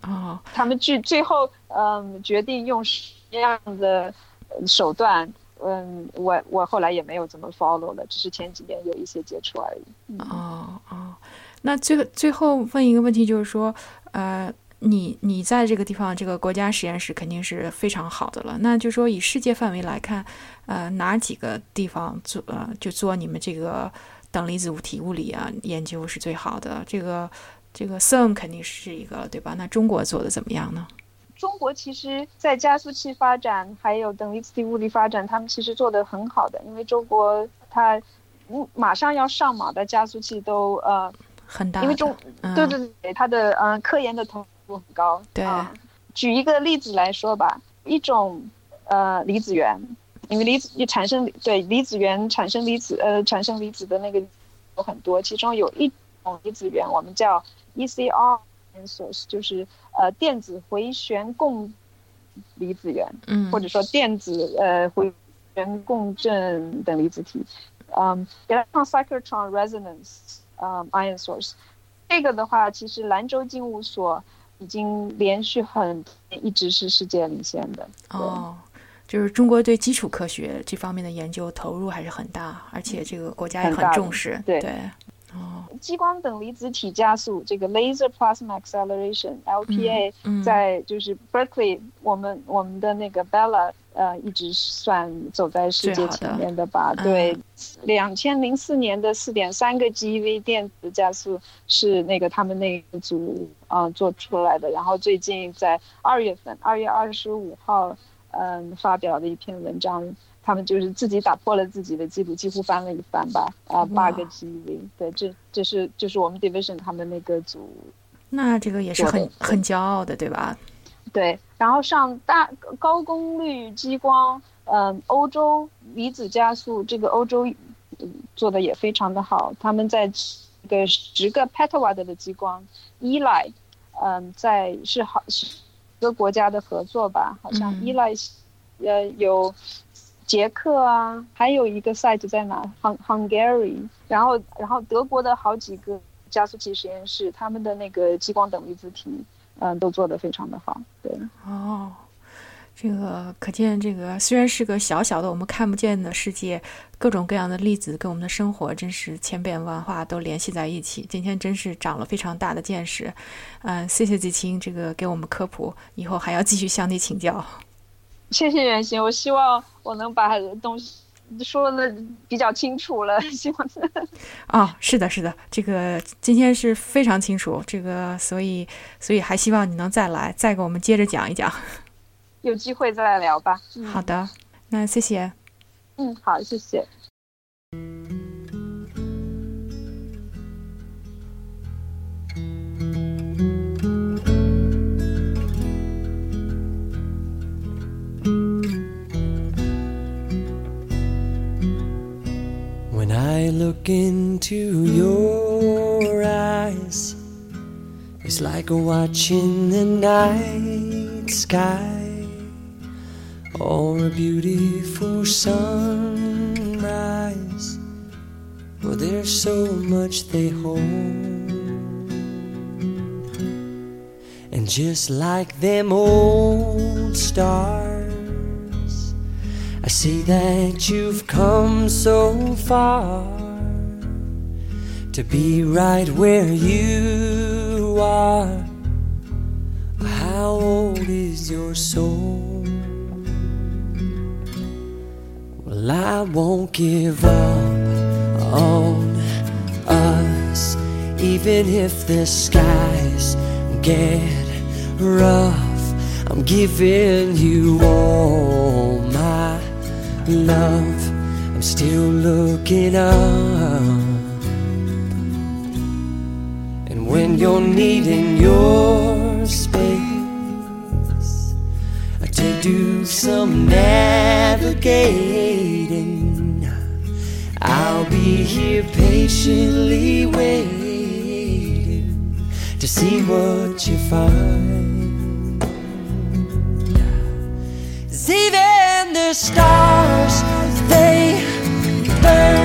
哦，他们最最后，嗯，决定用什么样的呃手段，嗯，我我后来也没有怎么 follow 了，只是前几年有一些接触而已。嗯哦哦，那最最后问一个问题，就是说，呃，你你在这个地方，这个国家实验室肯定是非常好的了。那就说以世界范围来看，呃，哪几个地方做呃就做你们这个等离子物体物理啊研究是最好的？这个这个 CERN 肯定是一个，对吧？那中国做的怎么样呢？中国其实，在加速器发展还有等离子体物理发展，他们其实做得很好的，因为中国它马上要上马的加速器都呃很大，因为中嗯、对对对，它的嗯、呃科研的投入很高。对。啊举一个例子来说吧，一种呃离子源，因为离子也产生对离子源产生离子呃产生离子的那个有很多，其中有一种离子源我们叫 ECR source，就是呃电子回旋共离子源。嗯，或者说电子呃回旋共振等离子体，嗯，electron cyclotron resonance，嗯，ion source，这个的话，其实兰州静物所已经连续很一直是世界领先的。哦，就是中国对基础科学这方面的研究投入还是很大，而且这个国家也很重视。对对，哦，激光等离子体加速这个 Laser Plasma Acceleration（LPA） 在就是 Berkeley，我们我们的那个 Bella。呃，一直算走在世界前面的吧？对，两千零四年的四点三个 GeV 电子加速是那个他们那个组啊做出来的。然后最近在二月份，二月二十五号，嗯，发表的一篇文章，他们就是自己打破了自己的记录，几乎翻了一番吧？啊，八个 GeV。对，这这是就是我们 Division 他们那个组。那这个也是很很骄傲的，对吧？对，然后上大高功率激光，嗯，欧洲离子加速，这个欧洲做的也非常的好。他们在一个十个 petawatt 的激光依赖，嗯，在是好一个国家的合作吧，好像依赖，呃，有捷克啊，还有一个 site 在哪？Hung Hungary，然后然后德国的好几个加速器实验室，他们的那个激光等离子体。嗯，都做得非常的好，对。哦，这个可见，这个虽然是个小小的我们看不见的世界，各种各样的粒子跟我们的生活真是千变万化，都联系在一起。今天真是长了非常大的见识，嗯，谢谢季青，这个给我们科普，以后还要继续向你请教。谢谢袁鑫，我希望我能把东西。说的比较清楚了，[LAUGHS] 希望啊，是的，是的，这个今天是非常清楚，这个所以所以还希望你能再来，再给我们接着讲一讲，[LAUGHS] 有机会再来聊吧。好的，那谢谢。嗯，好，谢谢。I look into your eyes, it's like watching the night sky or a beautiful sunrise. Well, there's so much they hold. And just like them old stars I see that you've come so far to be right where you are. How old is your soul? Well, I won't give up on us, even if the skies get rough. I'm giving you all my love, I'm still looking up. And when you're needing your space to do some navigating, I'll be here patiently waiting to see what you find. The stars, they burn.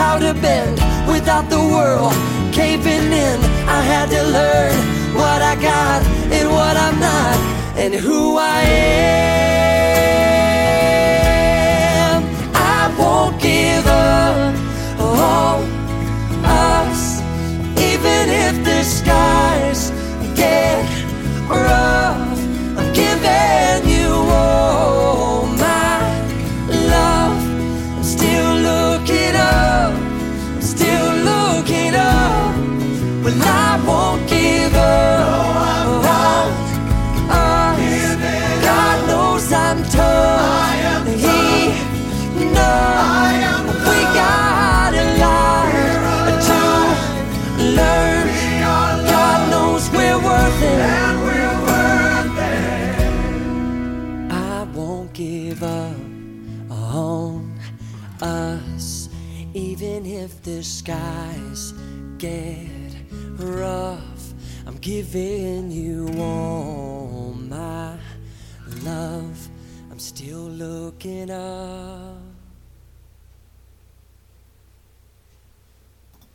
how to bend without the world caving in. I had to learn what I got and what I'm not, and who I am. The skies get rough, I'm giving you all my love. I'm still looking up.